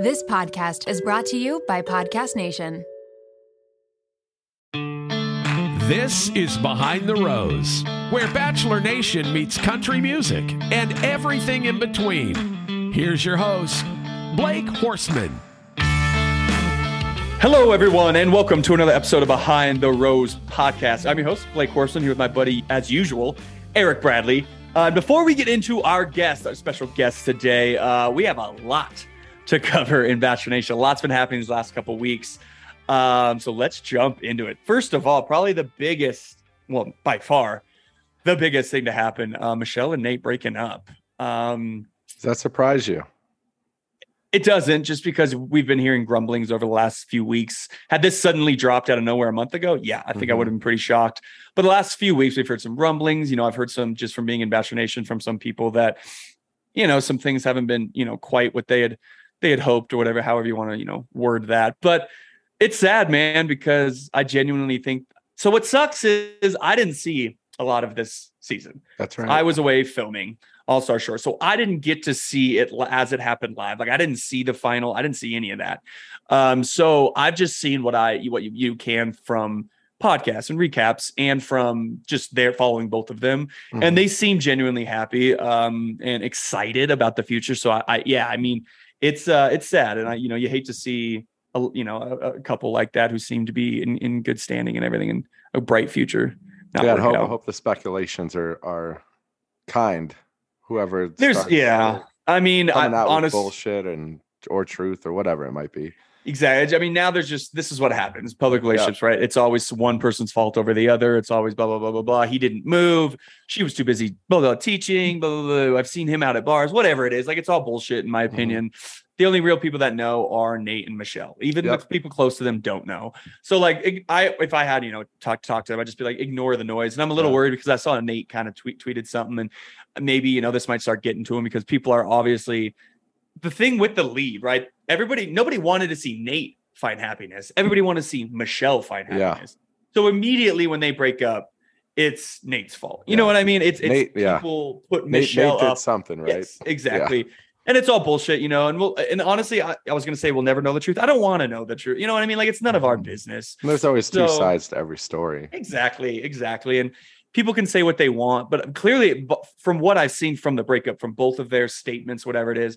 This podcast is brought to you by Podcast Nation. This is Behind the Rose, where Bachelor Nation meets country music and everything in between. Here's your host, Blake Horstman. Hello, everyone, and welcome to another episode of Behind the Rose podcast. I'm your host, Blake Horstman, here with my buddy, as usual, Eric Bradley. Uh, before we get into our guest, our special guest today, uh, we have a lot to cover in Bachelor Nation. A lot's been happening these last couple weeks. Um, so let's jump into it. First of all, probably the biggest, well, by far, the biggest thing to happen uh, Michelle and Nate breaking up. Um, Does that surprise you? It doesn't, just because we've been hearing grumblings over the last few weeks. Had this suddenly dropped out of nowhere a month ago, yeah, I think mm-hmm. I would have been pretty shocked. But the last few weeks, we've heard some rumblings. You know, I've heard some just from being in Bachelor Nation from some people that, you know, some things haven't been, you know, quite what they had they had hoped or whatever, however you want to, you know, word that. But it's sad, man, because I genuinely think so. What sucks is, is I didn't see a lot of this season. That's right. I was away filming All Star Shore, so I didn't get to see it as it happened live. Like I didn't see the final. I didn't see any of that. Um, so I've just seen what I what you, you can from podcasts and recaps and from just there following both of them mm-hmm. and they seem genuinely happy um, and excited about the future so I, I yeah i mean it's uh it's sad and i you know you hate to see a, you know a, a couple like that who seem to be in, in good standing and everything and a bright future yeah I hope, I hope the speculations are are kind. Whoever there's yeah. i mean i honest bullshit and or truth or whatever it might be Exactly. I mean, now there's just this is what happens. Public relationships, yeah. right? It's always one person's fault over the other. It's always blah blah blah blah blah. He didn't move. She was too busy blah blah teaching. Blah blah blah. I've seen him out at bars. Whatever it is, like it's all bullshit in my mm-hmm. opinion. Mm-hmm. The only real people that know are Nate and Michelle. Even yep. people close to them don't know. So like, I if I had you know talk talk to them, I'd just be like ignore the noise. And I'm a little yeah. worried because I saw Nate kind of tweet tweeted something, and maybe you know this might start getting to him because people are obviously the thing with the lead, right? Everybody, nobody wanted to see Nate find happiness. Everybody want to see Michelle find happiness. Yeah. So immediately when they break up, it's Nate's fault. You yeah. know what I mean? It's, it's Nate, people yeah. put Nate, Michelle Nate did up. something, right? Yes, exactly. And it's all bullshit, you know. And we'll and honestly, I, I was gonna say we'll never know the truth. I don't want to know the truth. You know what I mean? Like it's none of our mm-hmm. business. And there's always so, two sides to every story. Exactly, exactly. And people can say what they want, but clearly, from what I've seen from the breakup, from both of their statements, whatever it is,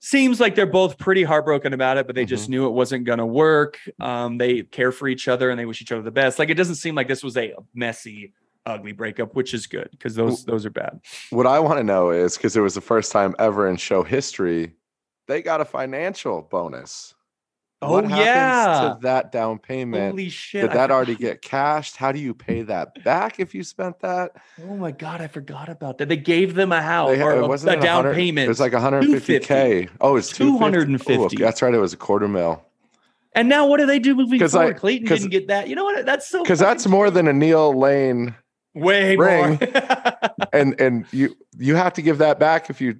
seems like they're both pretty heartbroken about it, but they mm-hmm. just knew it wasn't going to work. Um, they care for each other and they wish each other the best. Like it doesn't seem like this was a messy, ugly breakup, which is good because those those are bad. What I want to know is because it was the first time ever in show history, they got a financial bonus. Oh what yeah, to that down payment? Holy shit! Did that already get cashed? How do you pay that back if you spent that? Oh my god, I forgot about that. They gave them a house they, or a, a down payment. It was like 150k. Oh, it's 250. Oh, that's right. It was a quarter mil. And now what do they do moving forward? I, Clayton didn't get that. You know what? That's so because that's more than a Neil Lane way ring. and and you you have to give that back if you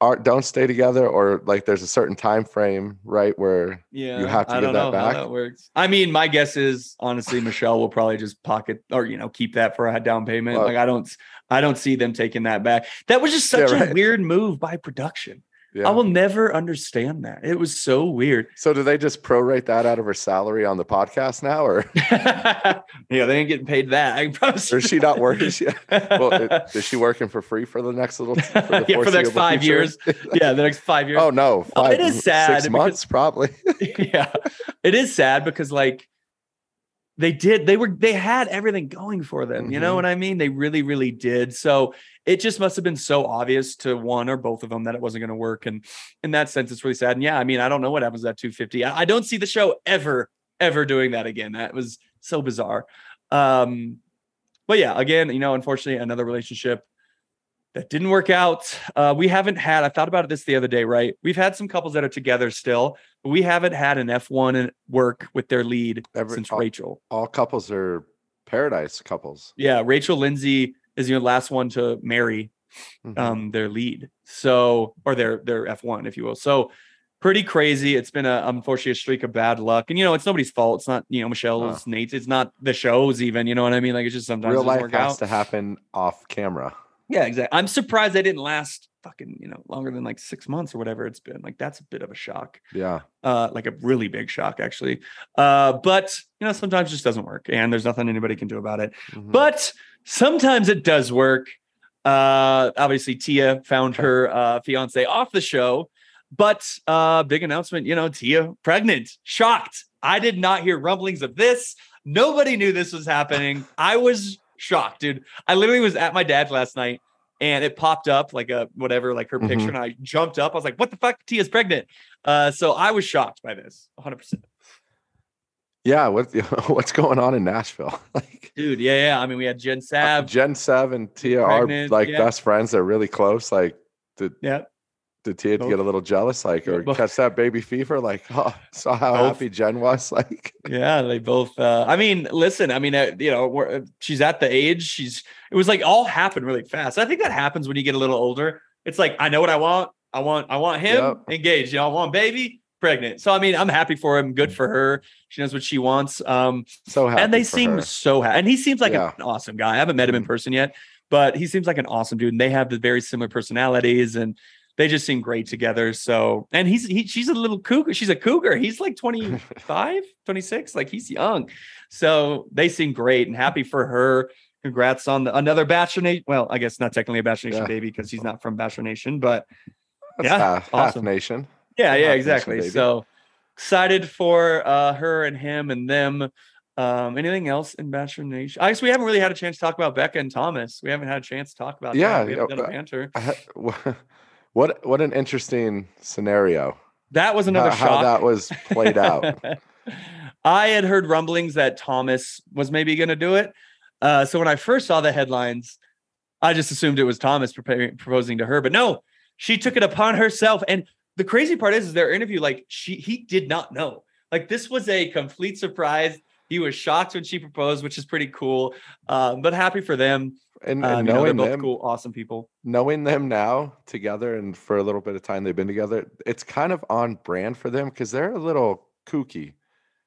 aren't don't stay together or like there's a certain time frame right where yeah you have to I give that back? that works. I mean my guess is honestly michelle will probably just pocket or you know keep that for a down payment. Well, like i don't i don't see them taking that back. That was just such yeah, right. a weird move by production yeah. I will never understand that. It was so weird. So do they just prorate that out of her salary on the podcast now, or yeah, they ain't getting paid that. I promise. Or is she not working? She, well, is she working for free for the next little? For the, yeah, for the next five future? years. yeah, the next five years. Oh no, five, oh, it is sad. Six months probably. yeah, it is sad because like they did they were they had everything going for them mm-hmm. you know mm-hmm. what i mean they really really did so it just must have been so obvious to one or both of them that it wasn't going to work and in that sense it's really sad and yeah i mean i don't know what happens at 250 I, I don't see the show ever ever doing that again that was so bizarre um but yeah again you know unfortunately another relationship that didn't work out. Uh, we haven't had, I thought about this the other day, right? We've had some couples that are together still, but we haven't had an F1 work with their lead Every, since all, Rachel. All couples are paradise couples. Yeah. Rachel Lindsay is the last one to marry mm-hmm. um, their lead. So, or their, their F1, if you will. So, pretty crazy. It's been a unfortunately a streak of bad luck, and you know it's nobody's fault. It's not you know Michelle's, uh, Nate's. It's not the shows even. You know what I mean? Like it's just sometimes real life has out. to happen off camera. Yeah, exactly. I'm surprised they didn't last fucking, you know, longer than like six months or whatever it's been. Like that's a bit of a shock. Yeah. Uh, like a really big shock, actually. Uh, but you know, sometimes it just doesn't work, and there's nothing anybody can do about it. Mhm. But sometimes it does work. Uh, obviously, Tia found her uh, fiance off the show, but uh, big announcement. You know, Tia pregnant. Shocked. I did not hear rumblings of this. Nobody knew this was happening. I was shocked, dude. I literally was at my dad's last night. And it popped up like a whatever, like her picture, Mhm. and I jumped up. I was like, "What the fuck? Tia's pregnant." Uh, so I was shocked by this, 100. percent yeah. What what's going on in Nashville? like Dude, yeah, yeah. I mean, we had Jen uh, Sav. Jen Sev and Tia are like yeah. best friends. They're really close. Like Yeah. Did Tia Both. get a little jealous? Like or catch that baby fever? Like oh, saw how Both. happy Jen was. Like Yeah, they both. Uh, I mean, listen. I mean, uh, you know, we're, uh, she's at the age. She's. It was like all happened really fast. I think that happens when you get a little older. It's like I know what I want. I want. I want him Yep. engaged. You know, I want baby pregnant. So I mean, I'm happy for him. Good for her. She knows what she wants. Um, so happy. and they seem her. so happy. And he seems like Yeah. an awesome guy. I haven't met him in Mhm. person yet, but he seems like an awesome dude. And they have the very similar personalities and they just seem great together. So, and he's he she's a little cougar. She's a cougar. He's like 25, 26. Like he's young. So they seem great and happy for her. Congrats on the, another Bachelor Nation. Well, I guess not technically a Bachelor Nation Yeah. baby because he's not from Bachelor Nation, but That's yeah, half, half awesome. nation. yeah, yeah, Half exactly. So excited for uh, her and him and them. Um, anything else in Bachelor Nation? I guess we haven't really had a chance to talk about Becca and Thomas. We haven't had a chance to talk about. that. Yeah, we haven't yeah, done a uh, banter. I what what an interesting scenario. That was another how, shock. how that was played out. I had heard rumblings that Thomas was maybe going to do it. Uh, so when I first saw the headlines, I just assumed it was Thomas preparing, proposing to her, but no, she took it upon herself. And the crazy part is, is their interview, like she, he did not know. Like this was a complete surprise. He was shocked when she proposed, which is pretty cool. Um, but happy for them. And, Um, and you know, knowing them, cool, awesome people. knowing them now together and for a little bit of time they've been together, it's kind of on brand for them because they're a little kooky.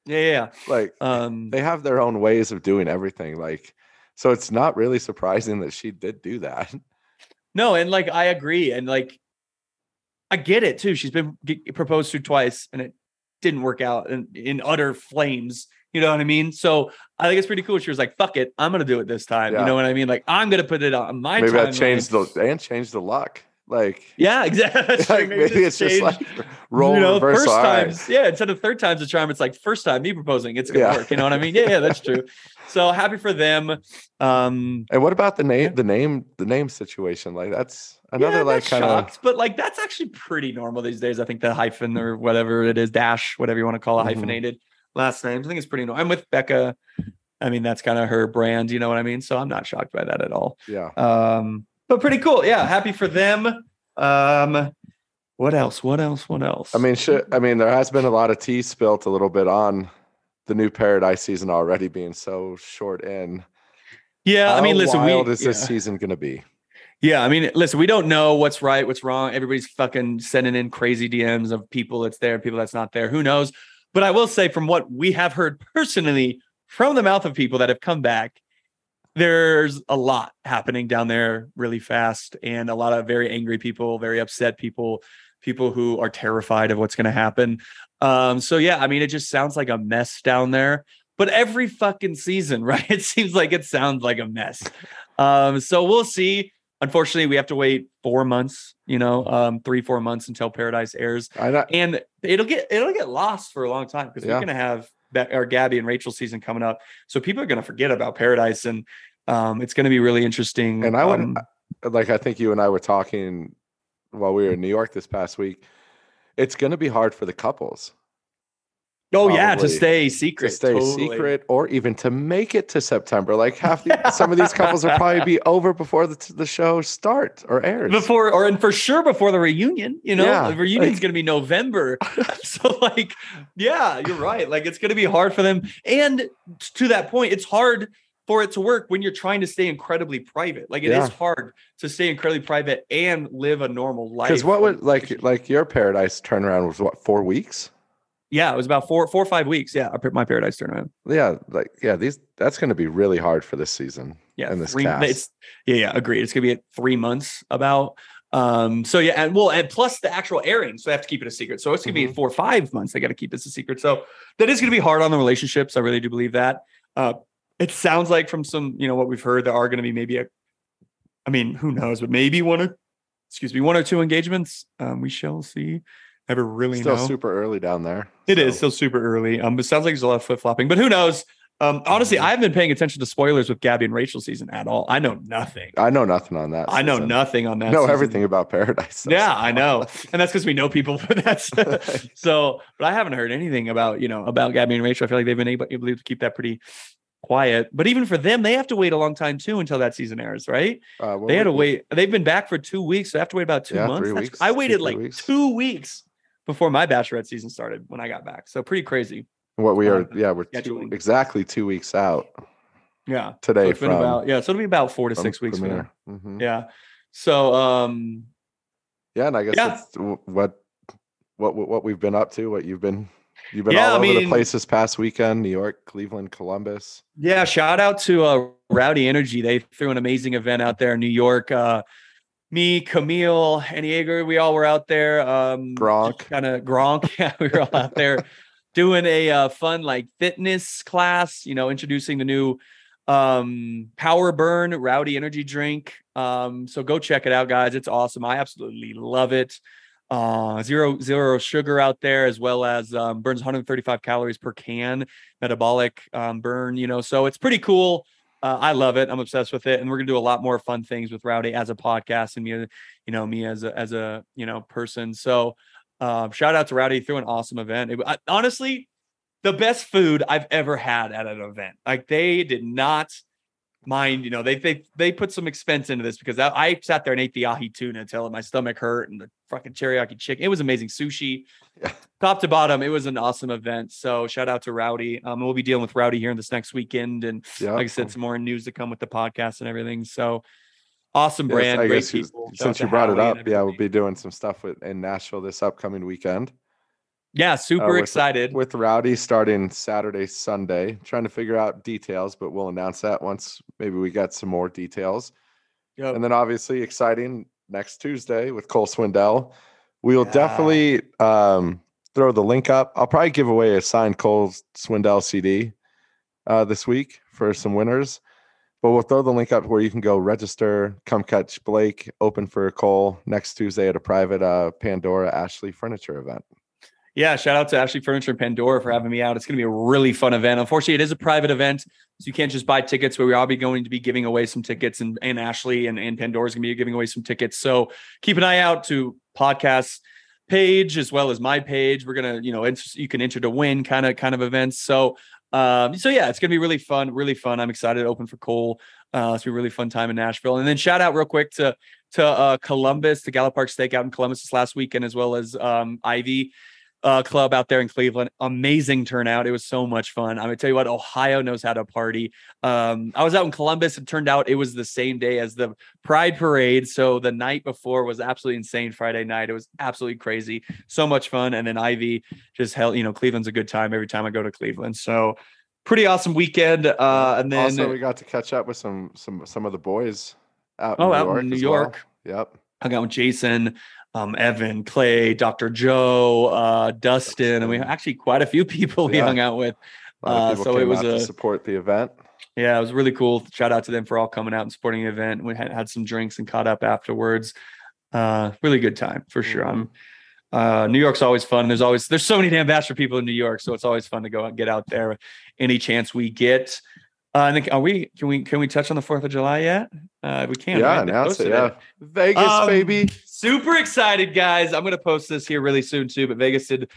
Yeah, yeah. Like. Um, they have their own ways of doing everything. Like so it's not really surprising that she did do that. No, and like I agree, and like I get it too. She's been g- proposed to twice, and it didn't work out, and in utter flames. You know what I mean? So I think it's pretty cool. She was like, "Fuck it, I'm gonna do it this time." You know what I mean? Like I'm gonna put it on my. Maybe timeline. changed the and changed the luck. Like, Yeah, exactly. Like maybe it's just changed, like roll you know, reverse. first all right. times, yeah. Instead of third times the charm, it's like first time me proposing, it's gonna Yeah. work. You know what I mean? Yeah, yeah, that's true. So happy for them. Um, And what about the name? Yeah. The name, the name situation. Like that's another yeah, like kind of but like that's actually pretty normal these days. I think the hyphen or whatever it is, dash, whatever you want to call it, Mhm. hyphenated last names. I think it's pretty normal. I'm with Becca. I mean, that's kind of her brand, you know what I mean? So I'm not shocked by that at all. yeah. Um, but pretty cool. Yeah, happy for them. Um, what else? What else? What else? I mean, shit. I mean, there has been a lot of tea spilt a little bit on the new Paradise season already being so short in. yeah, I mean, How listen, we wild is this yeah. season going to be? Yeah, I mean, listen, we don't know what's right, what's wrong. Everybody's fucking sending in crazy DMs of people that's there, people that's not there. Who knows? But I will say, from what we have heard personally from the mouth of people that have come back, there's a lot happening down there really fast, and a lot of very angry people, very upset people, people who are terrified of what's going to happen. Um, so yeah, I mean, it just sounds like a mess down there. But every fucking season, right? It seems like it sounds like a mess. Um, so we'll see unfortunately we have to wait four months you know um three four months until paradise airs I know, and it'll get it'll get lost for a long time because Yeah. we're gonna have that our gabby and rachel season coming up so people are gonna forget about paradise and um it's gonna be really interesting and I um, would like. I think you and I were talking while we were in New York this past week. It's going to be hard for the couples oh yeah to stay secret to stay totally. secret or even to make it to September. Like half the, some of these couples will probably be over before the, the show starts or airs. before or and for sure before the reunion you know Yeah, the reunion's like- going to be november so like yeah you're right like it's going to be hard for them and to that point it's hard for it to work when you're trying to stay incredibly private like it is Yeah. hard to stay incredibly private and live a normal life Because what would like like your paradise turnaround was what four weeks? Yeah it was about four four or five weeks yeah I my paradise tournament Yeah, like yeah, these that's going to be really hard for this season. yeah And this three, cast. it's yeah yeah agreed it's going to be at three months about Um, so yeah, and well, and plus the actual airing, so they have to keep it a secret. So it's gonna be Mhm. four or five months. They got to keep this a secret. So that is gonna be hard on the relationships. I really do believe that. Uh, it sounds like from some, you know, what we've heard, there are gonna be maybe a, I mean, who knows, but maybe one or, excuse me, one or two engagements. Um, we shall see. Never really Still know. super early down there. It is so- still super early. Um, it sounds like there's a lot of flip flopping. But who knows? Um, honestly, Mhm. I haven't been paying attention to spoilers with Gabby and Rachel season at all. I know nothing. I know nothing on that. I know nothing on that. I know season. everything about Paradise. Yeah, far. I know, and that's because we know people for that. so, but I haven't heard anything about you know about Gabby and Rachel. I feel like they've been able, able to keep that pretty quiet. But even for them, they have to wait a long time too until that season airs, right? Uh, They had to wait. They've been back for two weeks. So they have to wait about two Yeah, months. three weeks, I waited three like weeks. two weeks before my Bachelorette season started when I got back. So pretty crazy. What we uh, are, yeah, we're two, exactly two weeks out Yeah. So today it's been from, about yeah. So it'll be about four to six weeks. Premiere. Mhm. Yeah. So um Yeah, and I guess Yeah. that's what what what we've been up to. What you've been you've been Yeah, all I over the place this past weekend: New York, Cleveland, Columbus. Yeah, shout out to uh, Rowdy Energy. They threw an amazing event out there in New York. Uh, me, Camille, and Jaeger, we all were out there. Um, Gronk. kind of Gronk. Yeah, we were all out there doing a uh, fun like fitness class. You know, introducing the new um power burn rowdy energy drink um so go check it out guys it's awesome i absolutely love it uh zero zero sugar out there as well as um, burns 135 calories per can metabolic um, burn you know so it's pretty cool uh, i love it. I'm obsessed with it and we're gonna do a lot more fun things with rowdy as a podcast and me as you know me as a as a you know person. So um shout out to rowdy. Through an awesome event. It, I, honestly the best food i've ever had at an event. Like they did not mind you know they they they put some expense into this because I, I sat there and ate the ahi tuna until my stomach hurt and the fucking teriyaki chicken. It was amazing. Sushi Yeah. top to bottom it was an awesome event. So shout out to rowdy. Um we'll be dealing with rowdy here in this next weekend. And Yeah, like i said some more news to come with the podcast and everything. So awesome Yes, brand I great people. since you brought it Howie and up, yeah, we'll be doing some stuff with in Nashville this upcoming weekend. Yeah super with- excited with Rowdy starting Saturday, Sunday. Trying to figure out details, but we'll announce that once maybe we got some more details. Yep. And then obviously exciting next Tuesday with Cole Swindell. We will Yeah. definitely um, throw the link up. I'll probably give away a signed Cole Swindell CD uh, this week for some winners. But we'll throw the link up where you can go register, come catch Blake, open for Cole next Tuesday at a private uh, Pandora Ashley Furniture event. Yeah, shout out to Ashley Furniture and Pandora for having me out. It's going to be a really fun event. Unfortunately, it is a private event, so you can't just buy tickets, but we are be going to be giving away some tickets, and, and Ashley and, and Pandora is going to be giving away some tickets. So keep an eye out to podcasts page as well as my page. We're gonna, you know, you can enter to win kind of kind of events. So um, so yeah, it's gonna be really fun, really fun. I'm excited open for Cole. Uh, it's be a really fun time in Nashville. And then shout out real quick to to uh, Columbus, to Gallup Park Steakout in Columbus this last weekend, as well as um, Ivy uh, club out there in Cleveland. Amazing turnout. It was so much fun. I'm gonna tell you what, Ohio knows how to party. Um, I was out in Columbus. It turned out it was the same day as the Pride Parade. So the night before was absolutely insane. Friday night, it was absolutely crazy. So much fun. And then Ivy just held, you know, Cleveland's a good time every time I go to Cleveland. So pretty awesome weekend. Uh, and then also we got to catch up with some some some of the boys out oh, in New out York in New as well. York. Yep. I got with Jason, um, Evan, Clay, Dr. Joe, uh, Dustin, and we actually quite a few people we Yeah. hung out with. A lot of Uh, so it was a- support the event. Yeah, it was really cool. Shout out to them for all coming out and supporting the event. We had, had some drinks and caught up afterwards. Uh, really good time for sure. I'm uh, New York's always fun. There's always there's so many damn bachelor people in New York, so it's always fun to go out and get out there any chance we get. Uh, and then, are we can we can we touch on the Fourth of July yet? Uh, we can. yeah, right? Announce it. Yeah, Vegas, Um, baby. Super excited, guys. I'm going to post this here really soon, too. But Vegas did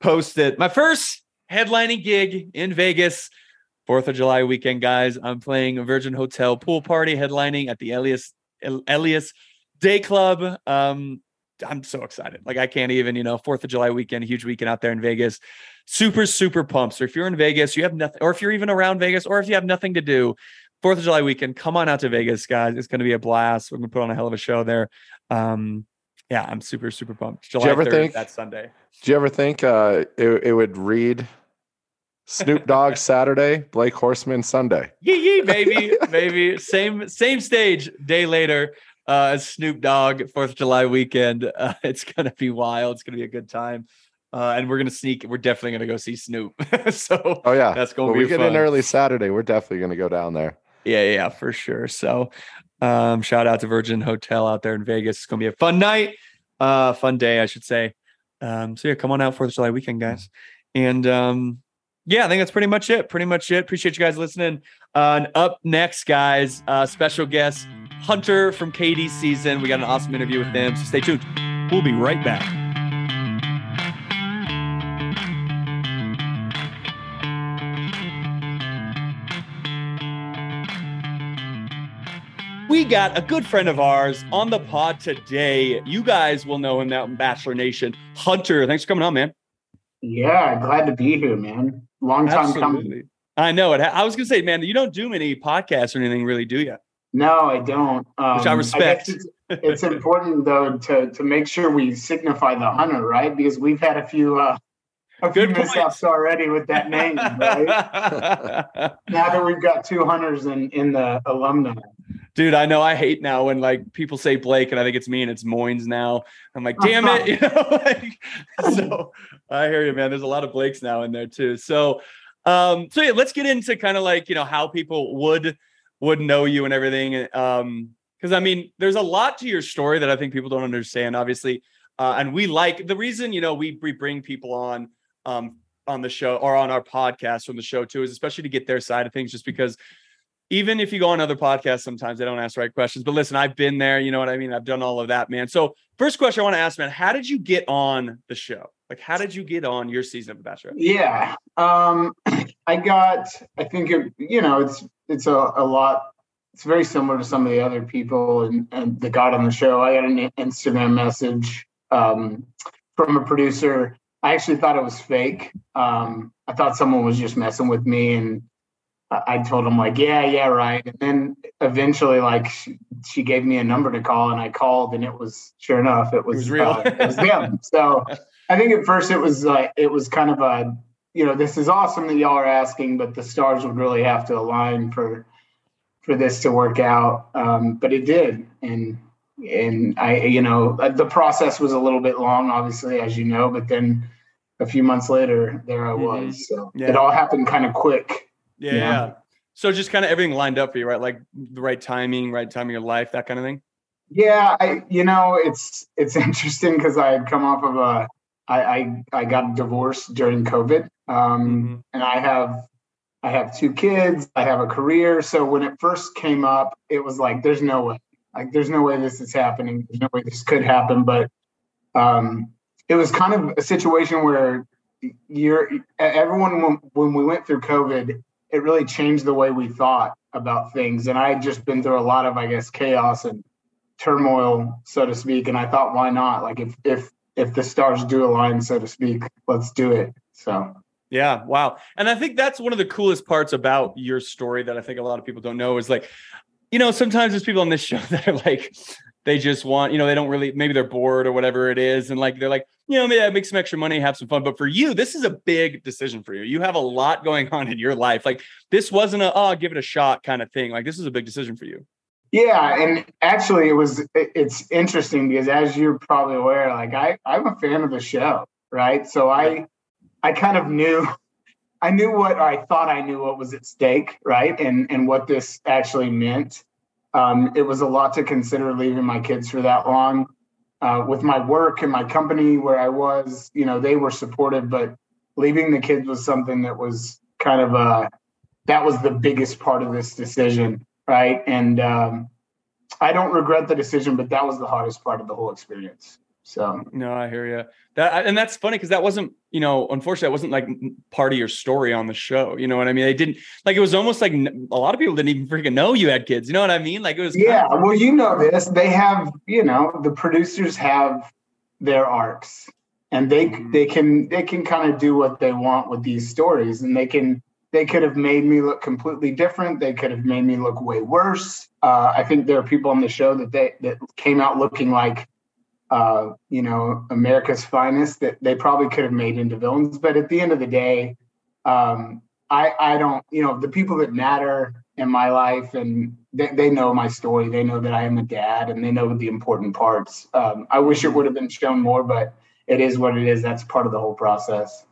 post it. My first headlining gig in Vegas, 4th of July weekend, guys. I'm playing a Virgin Hotel pool party headlining at the Elias, Elias Day Club. Um, I'm so excited. Like, I can't even, you know, 4th of July weekend, huge weekend out there in Vegas. Super, super pumped. So if you're in Vegas, you have nothing, or if you're even around Vegas, or if you have nothing to do, Fourth of July weekend, come on out to Vegas, guys. It's going to be a blast. We're going to put on a hell of a show there. Um, yeah, I'm super, super pumped. July ever 3rd, think- that Sunday. Do you ever think uh, it, it would read Snoop Dogg Saturday, Blake Horstman Sunday? Yee yee, baby, baby. Same, same stage. Day later. uh, Snoop Dogg Fourth of July weekend. Uh, it's gonna be wild. It's gonna be a good time. Uh, and we're gonna sneak. We're definitely gonna go see Snoop. so Oh yeah, that's gonna When be we get fun. in early Saturday. We're definitely gonna go down there. Yeah, yeah, for sure. So, um, shout out to Virgin Hotel out there in Vegas. It's gonna be a fun night, uh, fun day, I should say. Um, so yeah, come on out Fourth of July weekend, guys. And um, yeah, I think that's pretty much it. Pretty much it. Appreciate you guys listening. Uh, and up next, guys, uh, special guest Hunter from Katie season. We got an awesome interview with him. So stay tuned. We'll be right back. We got a good friend of ours on the pod today. You guys will know him now in Bachelor Nation. Hunter, thanks for coming on, man. Yeah, glad to be here, man. Long time coming. I know it. I was gonna say, man, you don't do many podcasts or anything, really, do you? No, I don't. Um, Which I respect. guess it's, it's important though to to make sure we signify the hunter, right? Because we've had a few uh, a few Good mishaps already with that name, right? now that we've got two hunters in in the alumni. Dude, I know I hate now when like people say Blake and I think it's me and it's Moynes now. I'm like, damn it, you know. Like, so I hear you, man. There's a lot of Blakes now in there too. So, um, so yeah, let's get into kind of like you know how people would would know you and everything. Um, because I mean, there's a lot to your story that I think people don't understand, obviously. Uh, and we like the reason you know we we bring people on um on the show or on our podcast from the show too is especially to get their side of things, just because even if you go on other podcasts, sometimes they don't ask the right questions. But listen, I've been there. You know what I mean? I've done all of that, man. So, first question I want to ask, man, how did you get on the show? Like, how did you get on your season of The Bachelor? Yeah, um, I got. I think it. You know, it's it's a, a lot. It's very similar to some of the other people and, and that got on the show. I got an Instagram message um, from a producer. I actually thought it was fake. Um, I thought someone was just messing with me, and I, told him like, "Yeah, yeah, right." And then eventually, like, she, she gave me a number to call, and I called, and it was sure enough, it was, was real. uh, it was him. So I think at first it was like it was kind of a you know this is awesome that y'all are asking, but the stars would really have to align for for this to work out. Um, but it did, and and I you know uh, the process was a little bit long, obviously, as you know, but then a few months later, there I Mhm. was. So Yeah. it all happened kind of quick. Yeah. Yeah. yeah. So, just kind of everything lined up for you, right? Like the right timing, right timing of your life, that kind of thing. Yeah, I you know it's it's interesting because I had come off of a I I, I got divorced during COVID, um, Mhm. and I have I have two kids, I have a career. So when it first came up, it was like there's no way, like there's no way this is happening. There's no way this could happen. But um, it was kind of a situation where you're everyone when, when we went through COVID, it really changed the way we thought about things. And I had just been through a lot of I guess chaos and turmoil, so to speak. And I thought, why not? Like if if if the stars do align, so to speak, let's do it. So Yeah, wow. And I think that's one of the coolest parts about your story that I think a lot of people don't know is like, you know, sometimes there's people on this show that are like, they just want, you know, they don't really, maybe they're bored or whatever it is. And like, they're like, you know, maybe I make some extra money, have some fun. But for you, this is a big decision for you. You have a lot going on in your life. Like, this wasn't a, oh, give it a shot kind of thing. Like, this is a big decision for you. yeah, and actually, it was it's interesting because as you're probably aware, like I I'm a fan of the show, right? So I I kind of knew. I knew what or I thought I knew what was at stake, right? And and what this actually meant. Um, it was a lot to consider leaving my kids for that long. Uh, with my work and my company where I was, you know, they were supportive, but leaving the kids was something that was kind of a that was the biggest part of this decision, right? And um, I don't regret the decision, but that was the hardest part of the whole experience. So No, I hear you. That and that's funny because that wasn't, you know, unfortunately, that wasn't like part of your story on the show. You know what I mean? They didn't like it was almost like a lot of people didn't even freaking know you had kids. You know what I mean? Like it was. yeah, of- well, you know this. They have, you know, the producers have their arcs, and they Mhm. they can they can kind of do what they want with these stories, and they can they could have made me look completely different. They could have made me look way worse. Uh, I think there are people on the show that they that came out looking like, uh, you know, America's finest that they probably could have made into villains. But at the end of the day, um, I I don't, you know, the people that matter in my life, and they, they know my story. They know that I am a dad, and they know the important parts. Um, I wish it would have been shown more, but it is what it is. That's part of the whole process.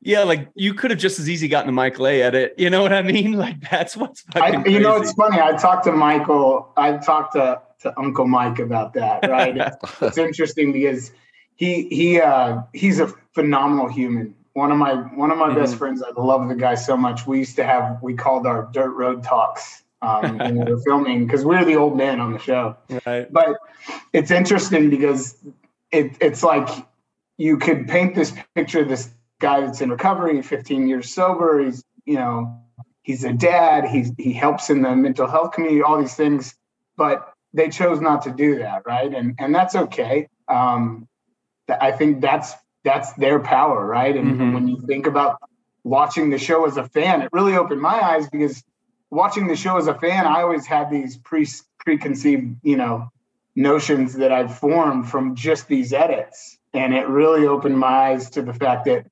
Yeah, like you could have just as easy gotten a Michael A edit. You know what I mean? Like that's what's I, you know, it's funny. I talked to Michael. I talked to to Uncle Mike about that. Right? it's, it's interesting because he he uh, he's a phenomenal human. One of my one of my mm-hmm. best friends. I love the guy so much. We used to have we called our dirt road talks um, when we were filming because we are the old men on the show. Right. But it's interesting because it, it's like you could paint this picture of this guy that's in recovery, 15 years sober. He's you know he's a dad. He's he helps in the mental health community. All these things, but they chose not to do that, right? And and that's okay. Um, I think that's that's their power, right? And mm-hmm. when you think about watching the show as a fan, it really opened my eyes because watching the show as a fan, I always had these pre preconceived, you know, notions that I've formed from just these edits, and it really opened my eyes to the fact that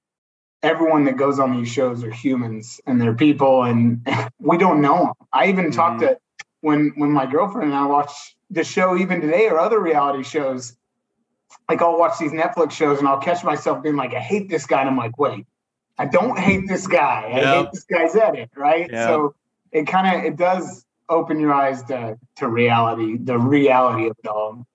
everyone that goes on these shows are humans and they're people, and we don't know them. I even mm-hmm. talked to when when my girlfriend and I watch the show even today or other reality shows like I'll watch these Netflix shows and I'll catch myself being like, I hate this guy. And I'm like, wait, I don't hate this guy. I yep. hate this guy's edit, right? Yep. So it kind of it does open your eyes to to reality, the reality of it all.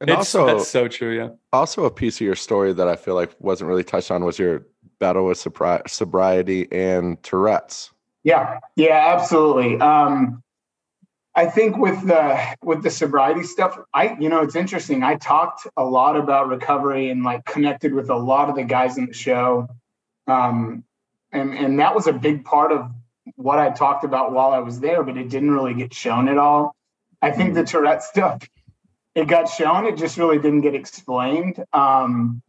And it's, also that's so true, yeah. Also a piece of your story that I feel like wasn't really touched on was your battle with sobri- sobriety and Tourette's. Yeah, yeah, absolutely. Um, I think with the with the sobriety stuff, I you know it's interesting. I talked a lot about recovery and like connected with a lot of the guys in the show, um, and and that was a big part of what I talked about while I was there, but it didn't really get shown at all. I think the Tourette stuff it got shown, it just really didn't get explained, um,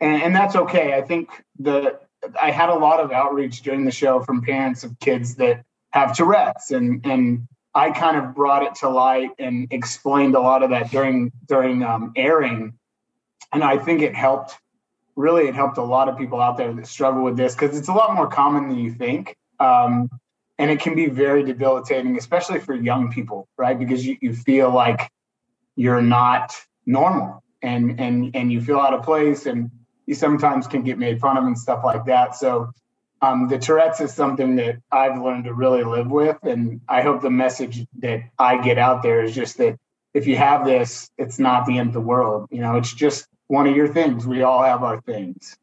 and, and that's okay. I think the I had a lot of outreach during the show from parents of kids that have Tourette's and and I kind of brought it to light and explained a lot of that during during um, airing, and I think it helped. Really, it helped a lot of people out there that struggle with this because it's a lot more common than you think, um, and it can be very debilitating, especially for young people, right? Because you, you feel like you're not normal, and and and you feel out of place, and you sometimes can get made fun of and stuff like that. So um, the Tourette's is something that I've learned to really live with. And I hope the message that I get out there is just that if you have this, it's not the end of the world. You know, it's just one of your things. We all have our things.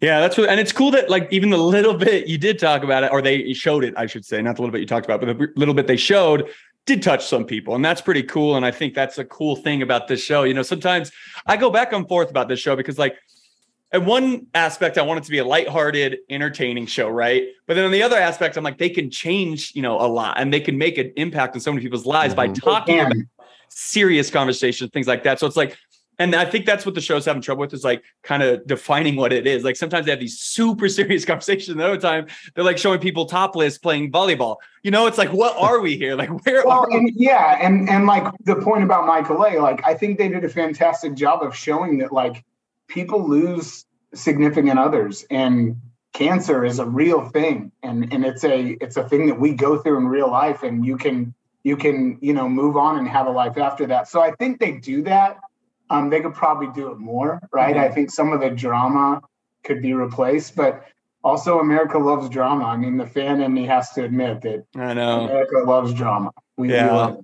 Yeah, that's what, and it's cool that like even the little bit you did talk about it, or they showed it, I should say, not the little bit you talked about, but the little bit they showed did touch some people, and that's pretty cool. And I think that's a cool thing about this show. You know, sometimes I go back and forth about this show because like and one aspect, I want it to be a lighthearted, entertaining show, right? But then on the other aspect, I'm like, they can change, you know, a lot and they can make an impact on so many people's lives mm-hmm. by talking about serious conversations, things like that. So it's like, and I think that's what the show's having trouble with is like kind of defining what it is. Like sometimes they have these super serious conversations. The other time they're like showing people topless playing volleyball. You know, it's like, what are we here? Like, where well, are and, yeah, and and like the point about Michael A. Like, I think they did a fantastic job of showing that like people lose significant others and cancer is a real thing and and it's a it's a thing that we go through in real life and you can you can you know move on and have a life after that so i think they do that um they could probably do it more right mm-hmm. i think some of the drama could be replaced but also america loves drama i mean the fan in me has to admit that i know america loves drama we, yeah. We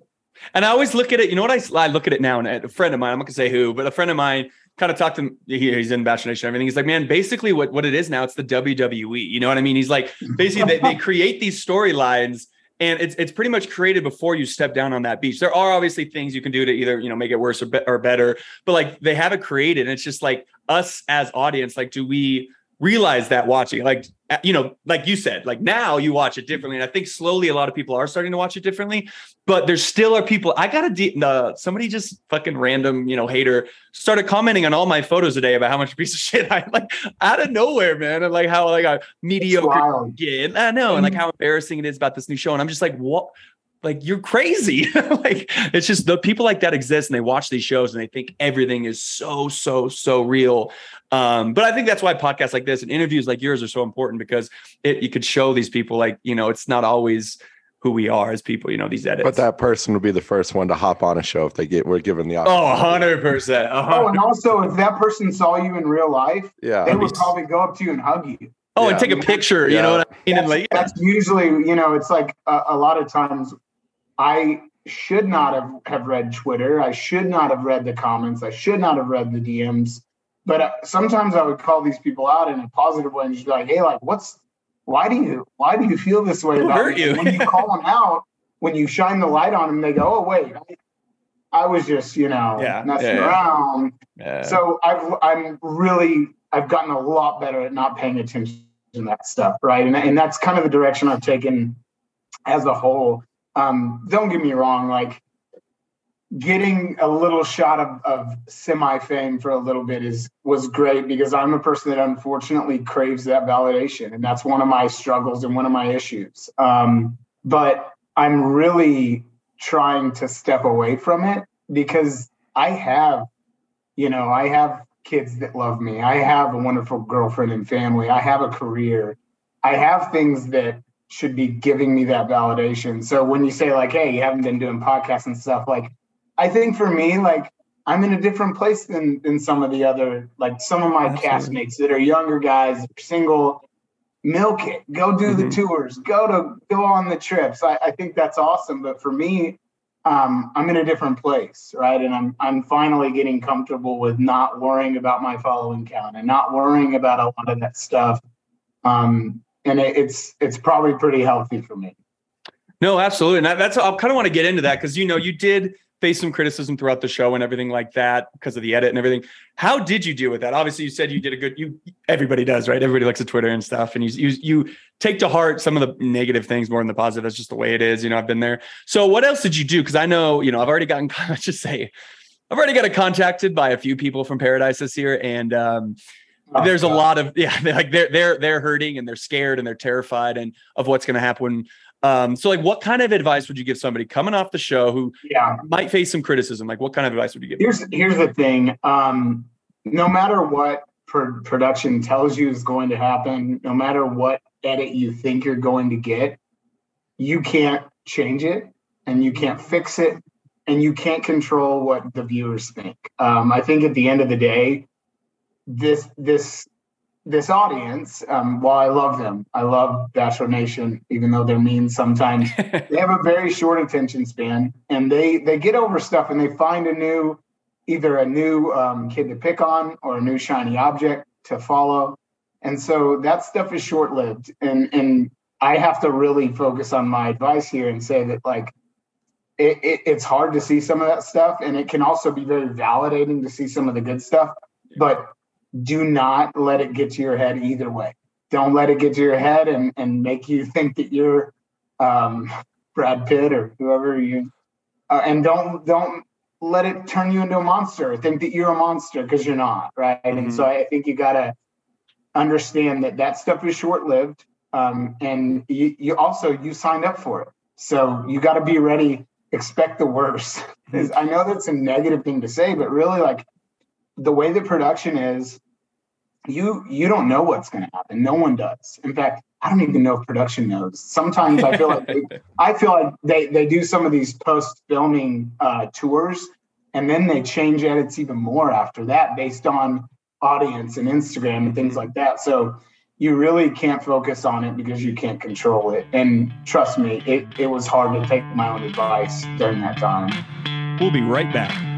and I always look at it. You know what I, I look at it now, and a friend of mine, I'm not gonna say who, but a friend of mine kind of talked to him. He, he's in Bachelor Nation everything. He's like, man, basically what, what it is now, it's the WWE. You know what I mean? He's like, basically, they, they create these storylines and it's it's pretty much created before you step down on that beach. There are obviously things you can do to either you know make it worse or, be- or better, but like they have it created, and it's just like us as audience, like do we realize that watching like you know like you said like now you watch it differently. And i think slowly a lot of people are starting to watch it differently but there still are people i got a de- uh, somebody just fucking random you know hater started commenting on all my photos today about how much piece of shit i like out of nowhere man. And like how like a mediocre again i know. And like mm. how embarrassing it is about this new show. And i'm just like what like you're crazy. like it's just the people like that exist and they watch these shows and they think everything is so, so, so real. Um, but I think that's why podcasts like this and interviews like yours are so important because it you could show these people like, you know, it's not always who we are as people, you know, these edits. But that person would be the first one to hop on a show if they get were given the option. Oh, 100%. Oh, and also if that person saw you in real life, yeah, they would probably go up to you and hug you. Oh, yeah. and take a picture, you know what I mean? That's, like, yeah. that's usually, you know, it's like a, a lot of times I should not have, have read Twitter. I should not have read the comments. I should not have read the DMs. But uh, sometimes I would call these people out in a positive way and just be like, hey, like, what's, why do you, why do you feel this way about hurt you? when you call them out, when you shine the light on them, they go, oh, wait, I, I was just, you know, Yeah, messing yeah, yeah. around. Yeah. So I've, I'm really, I've gotten a lot better at not paying attention to that stuff. Right. And, and that's kind of the direction I've taken as a whole. Um, don't get me wrong. Like, getting a little shot of, of semi fame for a little bit is was great because I'm a person that unfortunately craves that validation, and that's one of my struggles and one of my issues. Um, but I'm really trying to step away from it because I have, you know, I have kids that love me. I have a wonderful girlfriend and family. I have a career. I have things that should be giving me that validation. So when you say like, "Hey, you haven't been doing podcasts and stuff," like I think for me, like I'm in a different place than than some of the other, like some of my Absolutely. castmates that are younger guys, single. Milk it. Go do the Mhm. tours. Go to go on the trips. I, I think that's awesome. But for me, um, I'm in a different place, right? And I'm I'm finally getting comfortable with not worrying about my following count and not worrying about a lot of that stuff. Um, and it's it's probably pretty healthy for me. No, absolutely. And that, that's I kind of want to get into that because you know you did face some criticism throughout the show and everything like that because of the edit and everything. How did you deal with that? Obviously, you said you did a good. You everybody does, right? Everybody looks at Twitter and stuff, and you you you take to heart some of the negative things more than the positive. That's just the way it is. You know, I've been there. So, what else did you do? Because I know you know I've already gotten. Let's just say, I've already got contacted by a few people from Paradise this year, and um, Oh, there's a lot of yeah they're like they're they're they're hurting and they're scared and they're terrified and of what's going to happen um so like what kind of advice would you give somebody coming off the show who Yeah. might face some criticism like what kind of advice would you give them? Here's here's the thing. Um, no matter what pro- production tells you is going to happen, no matter what edit you think you're going to get, you can't change it and you can't fix it and you can't control what the viewers think. Um, I think at the end of the day, this this this audience, um, while I love them, I love Bachelor Nation, even though they're mean sometimes. They have a very short attention span and they they get over stuff and they find a new either a new um, kid to pick on or a new shiny object to follow. And so that stuff is short lived and and i have to really focus on my advice here and say that like it, it, it's hard to see some of that stuff and it can also be very validating to see some of the good stuff but do not let it get to your head either way don't let it get to your head and and make you think that you're um, Brad Pitt or whoever you, uh, and don't don't let it turn you into a monster. Think that you're a monster because you're not, right? And so I think you gotta understand that that stuff is short lived, um, and you, you also you signed up for it, so you got to be ready. Expect the worst. I know that's a negative thing to say, but really, like the way the production is, you you don't know what's going to happen. No one does. In fact, I don't even know if production knows. Sometimes I feel like they, I feel like they they do some of these post filming uh, tours, and then they change edits even more after that based on audience and Instagram and things like that. So you really can't focus on it because you can't control it. And trust me, it it was hard to take my own advice during that time. we'll be right back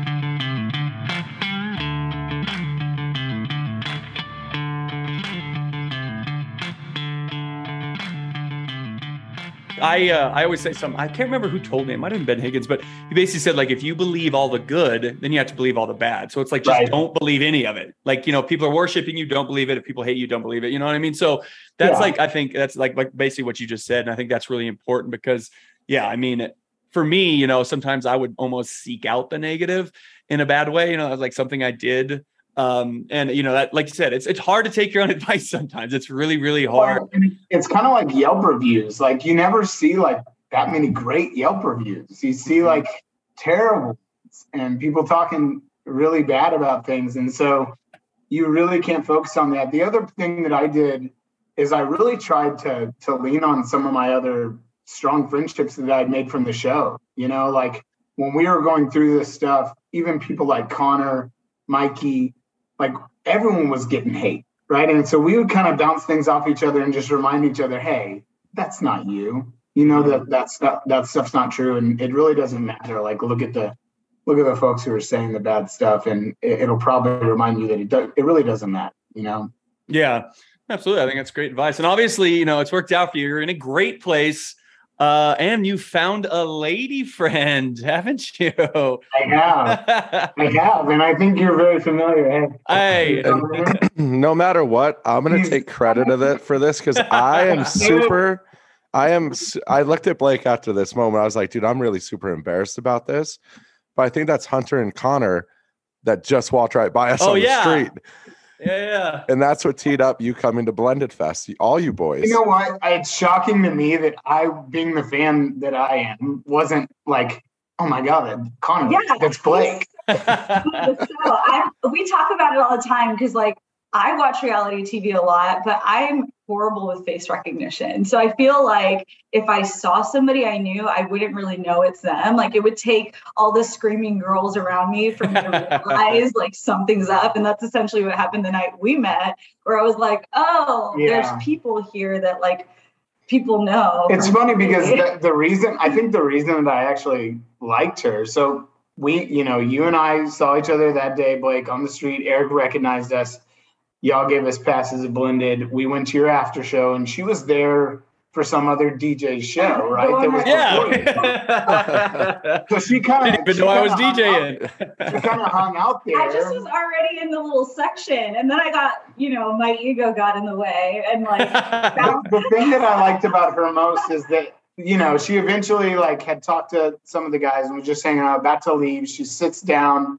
I uh, I always say something. I can't remember who told me. It might have been Ben Higgins, but he basically said like if you believe all the good, then you have to believe all the bad. So it's like just Right. don't believe any of it. Like you know, people are worshiping you, don't believe it. If people hate you, don't believe it. You know what I mean? So that's Yeah. like I think that's like like basically what you just said, and I think that's really important because yeah, I mean for me, you know, sometimes I would almost seek out the negative in a bad way. You know, like something I did. Um, and you know, that like you said, it's it's hard to take your own advice sometimes. It's really, really hard. Well, It's kind of like Yelp reviews. Like you never see like that many great Yelp reviews. You see like terrible and people talking really bad about things. And so you really can't focus on that. The other thing that I did is I really tried to to lean on some of my other strong friendships that I'd made from the show. You know, like when we were going through this stuff, even people like Connor, Mikey, like everyone was getting hate, right? And so we would kind of bounce things off each other and just remind each other, hey, that's not you. You know that that's not, that stuff's not true, and it really doesn't matter. Like look at the look at the folks who are saying the bad stuff, and it, will probably remind you that it does, it really doesn't matter. You know? Yeah, absolutely. I think that's great advice, and obviously, you know, it's worked out for you. You're in a great place. Uh, and you found a lady friend, haven't you? I have. I have, and I think you're very familiar. Hey, no matter what, I'm going to take credit of it for this because I am super I am. I looked at Blake after this moment. I was like, dude, I'm really super embarrassed about this. But I think that's Hunter and Connor that just walked right by us oh, on yeah. the street. Yeah, yeah. And that's what teed up you coming to Blended Fest, all you boys. You know what? It's shocking to me that I, being the fan that I am, wasn't like, oh my God, Connor, yeah. that's Blake. so I, we talk about it all the time because, like, I watch reality TV a lot, but I'm horrible with face recognition. So I feel like if I saw somebody I knew, I wouldn't really know it's them. Like it would take all the screaming girls around me for me to realize like something's up. And that's essentially what happened the night we met, where I was like, oh, yeah. there's people here that like people know. It's funny because the, the reason I think the reason that I actually liked her. So we, you know, you and I saw each other that day, Blake, on the street. Eric recognized us y'all gave us passes blended we went to your after show and she was there for some other DJ's show, oh, right? That was yeah. so she kind of even though I was DJing. she kind of hung out there. I just was already in the little section, and then I got, you know, my ego got in the way, and like the, the thing that I liked about her most is that you know she eventually like had talked to some of the guys and was just hanging out, about to leave. She sits down,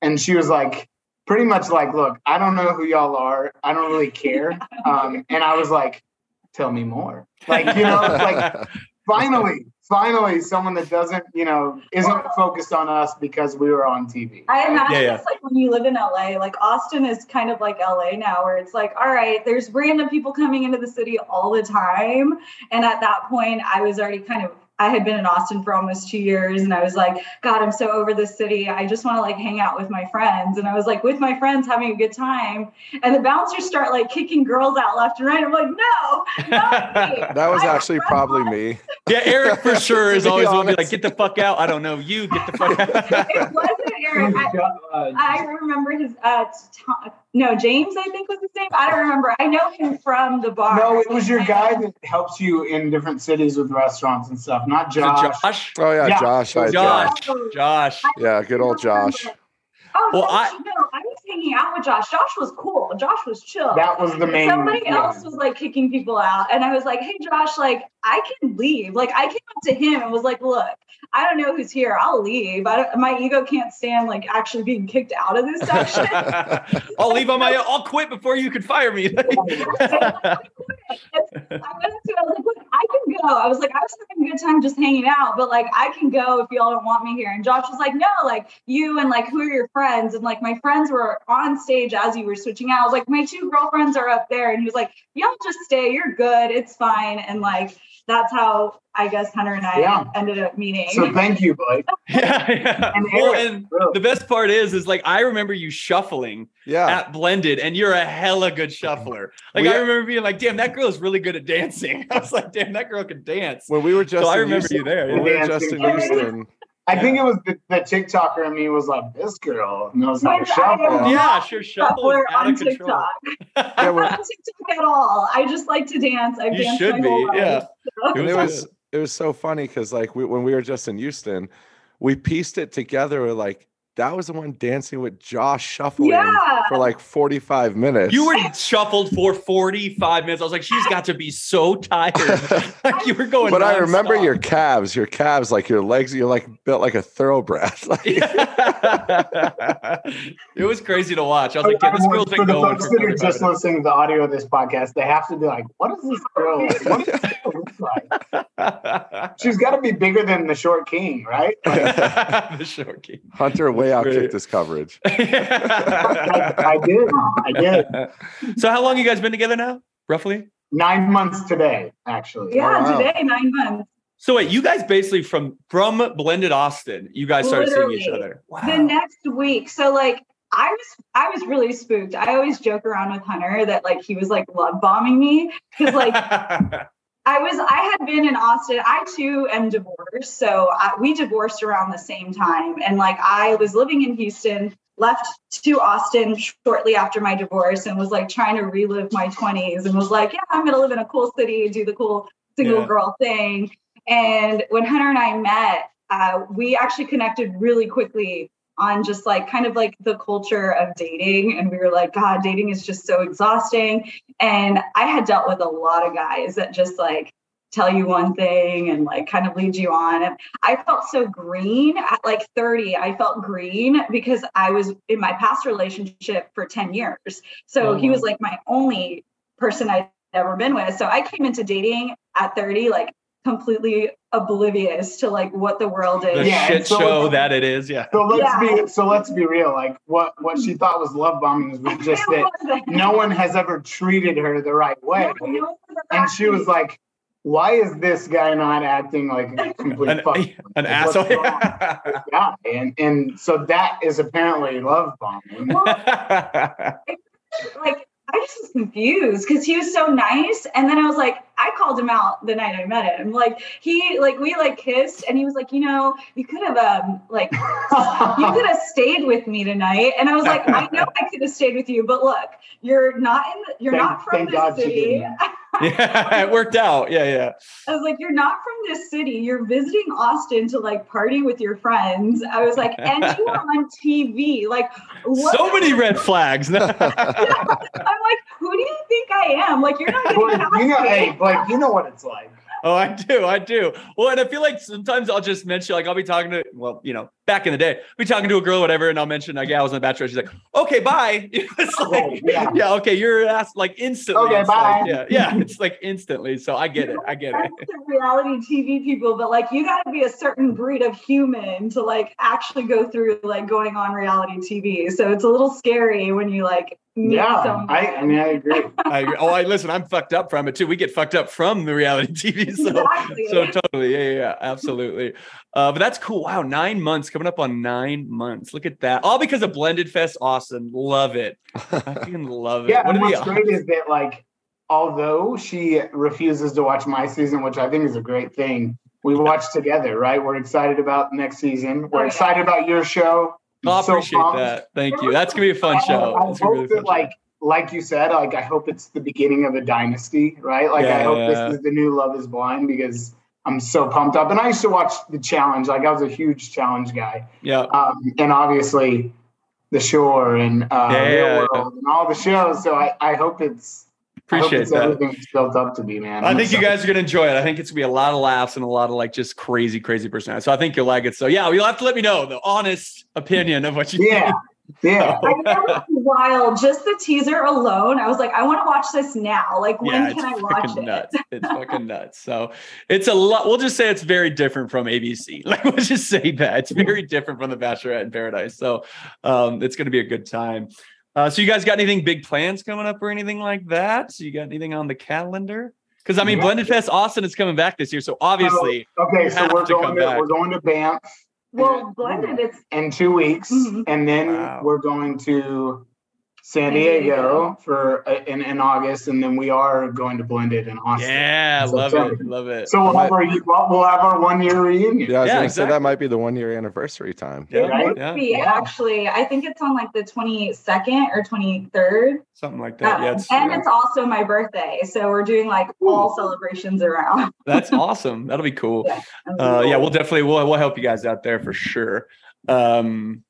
and she was like pretty much like, look, I don't know who y'all are. I don't really care. Um, and I was like, tell me more. Like, you know, like finally, finally someone that doesn't, you know, isn't focused on us because we were on TV. I imagine yeah, yeah. it's like when you live in LA, like Austin is kind of like LA now, where it's like, all right, there's random people coming into the city all the time. And at that point, I was already kind of I had been in Austin for almost two years and I was like, God, I'm so over this city. I just want to like hang out with my friends. And I was like with my friends having a good time. And the bouncers start like kicking girls out left and right. I'm like, no, that was actually probably me. Yeah, Eric for sure is always will be like, get the fuck out. I don't know you, get the fuck out. it wasn't Eric. I, I remember his uh no, James, I think was his name. I don't remember. I know him from the bar. No, it was your guy that helps you in different cities with restaurants and stuff, not Josh. Josh? Oh yeah, yeah. Josh. Josh. Josh. Josh. Yeah, good old Josh. Oh, well, I, no, I was hanging out with Josh. Josh was cool. Josh was chill. That was the main. Somebody yeah. else was like kicking people out, and I was like, "Hey, Josh, like I can leave." Like I came up to him and was like, "Look, I don't know who's here. I'll leave. I don't, my ego can't stand like actually being kicked out of this section. I'll leave on my. I'll quit before you can fire me." I went to. I was like, I can go. I was like, I was having a good time just hanging out, but like, I can go if y'all don't want me here. And Josh was like, no, like you and like who are your friends? And like my friends were on stage as you were switching out. I was like, my two girlfriends are up there, and he was like, y'all just stay. You're good. It's fine. And like that's how I guess Hunter and I yeah. ended up meeting. So thank you, Blake. yeah, yeah. And, well, and the best part is, is like I remember you shuffling yeah. at Blended, and you're a hella good shuffler. Like we, I remember being like, "Damn, that girl is really good at dancing." I was like, "Damn, that girl can dance." When we were just, so I remember Houston, you there. When we were just in Houston. I think it was the, the TikToker in me was like, this girl knows how to shuffle. Yeah, sure, shuffle is out of control. yeah, I'm not TikTok at all. I just like to dance. I've you danced should be, yeah. So. It was it was so funny because like we, when we were just in Houston, we pieced it together. Like, that was the one dancing with Josh shuffling yeah. for like 45 minutes. You were shuffled for 45 minutes. I was like, she's got to be so tired. like you were going. But I remember your calves, your calves, like your legs, you're like built like a thoroughbred. Like, it was crazy to watch. I was like, yeah, this girl's been for going. The folks that are just minutes. listening to the audio of this podcast, they have to be like, what is this girl? What does this girl look like? She's got to be bigger than the short king, right? the short king. Hunter way outkicked this coverage. I, I, did. I did. So, how long you guys been together now, roughly? Nine months today, actually. Yeah, oh, wow. today nine months. So wait, you guys basically from from blended Austin, you guys started Literally. seeing each other. Wow. the next week. So like I was I was really spooked. I always joke around with Hunter that like he was like love bombing me because like I was I had been in Austin. I too am divorced, so I, we divorced around the same time. And like I was living in Houston, left to Austin shortly after my divorce, and was like trying to relive my twenties, and was like, yeah, I'm gonna live in a cool city, do the cool single Yeah. girl thing. And when Hunter and I met, uh, we actually connected really quickly on just like kind of like the culture of dating. And we were like, God, dating is just so exhausting. And I had dealt with a lot of guys that just like tell you one thing and like kind of lead you on. And I felt so green at like 30. I felt green because I was in my past relationship for 10 years. So Oh, he was mm-hmm. like my only person I'd ever been with. So I came into dating at 30, like completely oblivious to like what the world the is. Yeah, shit so- show that it is. Yeah. So let's Yeah. be so let's be real. Like what what she thought was love bombing was just that wasn't. no one has ever treated her the right way. No, no And she was like, "Why is this guy not acting like a complete An, fuck?" an Like, asshole. what's wrong with this guy? And and so that is apparently love bombing. like I just was confused because he was so nice. And then I was like, I called him out the night I met him. Like he like we like kissed and he was like, you know, you could have um like you could have stayed with me tonight. And I was like, I know I could have stayed with you, but look, you're not in the, you're Thank- not from thank this God city. didn't. yeah, it worked out. Yeah, yeah. I was like, you're not from this city. You're visiting Austin to like party with your friends. I was like, and you are on TV. Like, what? So many red flags. I'm like, who do you think I am? Like, you're not getting Blake, past you know, me. hey, Blake, you know what it's like. Oh, I do. I do. Well, and I feel like sometimes I'll just mention, like, I'll be talking to, well, you know, back in the day, be talking to a girl, or whatever, and I'll mention, like, yeah, I was on the Bachelor. She's like, okay, bye. it's Oh, yeah. yeah. okay, you're asked like instantly. Okay, It's like, bye. yeah, yeah, it's like instantly. So I get it. I get it. reality TV people, but like you got to be a certain breed of human to like actually go through like going on reality TV. So it's a little scary when you like meet Yeah. I, I mean, I agree. I agree. Oh, I listen. I'm fucked up from it too. We get fucked up from the reality TV. So, Exactly. so totally, yeah, yeah, yeah, absolutely. Uh, but that's cool. Wow, nine months coming up on nine months. Look at that. All because of Blended Fest. Awesome. Love it. I fucking love it. Yeah, What and what's the great is that like, although she refuses to watch my season, which I think is a great thing, we watch together, right? We're excited about next season. We're Oh, excited about your show. I So appreciate pumped. that. Thank you. That's gonna be a fun And show. I It's gonna be a hope really that, fun show. like, like you said, like I hope it's the beginning of a dynasty, right? Like I hope Yeah. this is the new Love Is Blind because I'm so pumped up. And I used to watch the challenge. Like I was a huge challenge guy, yeah. um, and obviously the Shore and uh, Yeah. Real World and all the shows. So I, I hope it's I Appreciate it's that. everything it's built up to be, man. I I'm think you guys are gonna enjoy it. I think it's gonna be a lot of laughs and a lot of like just crazy, crazy personality. So I think you'll like it. So yeah, you'll have to let me know the honest opinion of what you Yeah, yeah. I know wild. Just the teaser alone, I was like, I want to watch this now. Like, when yeah, it's can I watch fucking it? nuts. It's fucking nuts. So it's a lot. We'll just say it's very different from ABC. Like we'll just say that it's very different from The Bachelorette in Paradise. So um, it's going to be a good time. Uh, so you guys got anything big plans coming up or anything like that? So you got anything on the calendar? Because I mean, Yeah. Blended Fest Austin is coming back this year, so obviously, Okay, so we're going to back. we're going to Banff Well, blended, it's in two weeks, Mhm. and then Wow. we're going to San San Diego. Diego for uh, in, in August, and then we are going to blend it in Austin. yeah, So love it, love it. So we'll have our we'll have our one year reunion. Yeah, I was Yeah, gonna say that might be the one year anniversary time. yeah, right? would yeah, be Yeah. actually, I think it's on like the 22nd or 23rd. something like that. Um, yeah, it's, and yeah. it's also my birthday. So we're doing like all celebrations around. that's awesome. That'll be cool. Yeah. Uh, yeah, we'll definitely we'll we'll help you guys out there for sure. Um,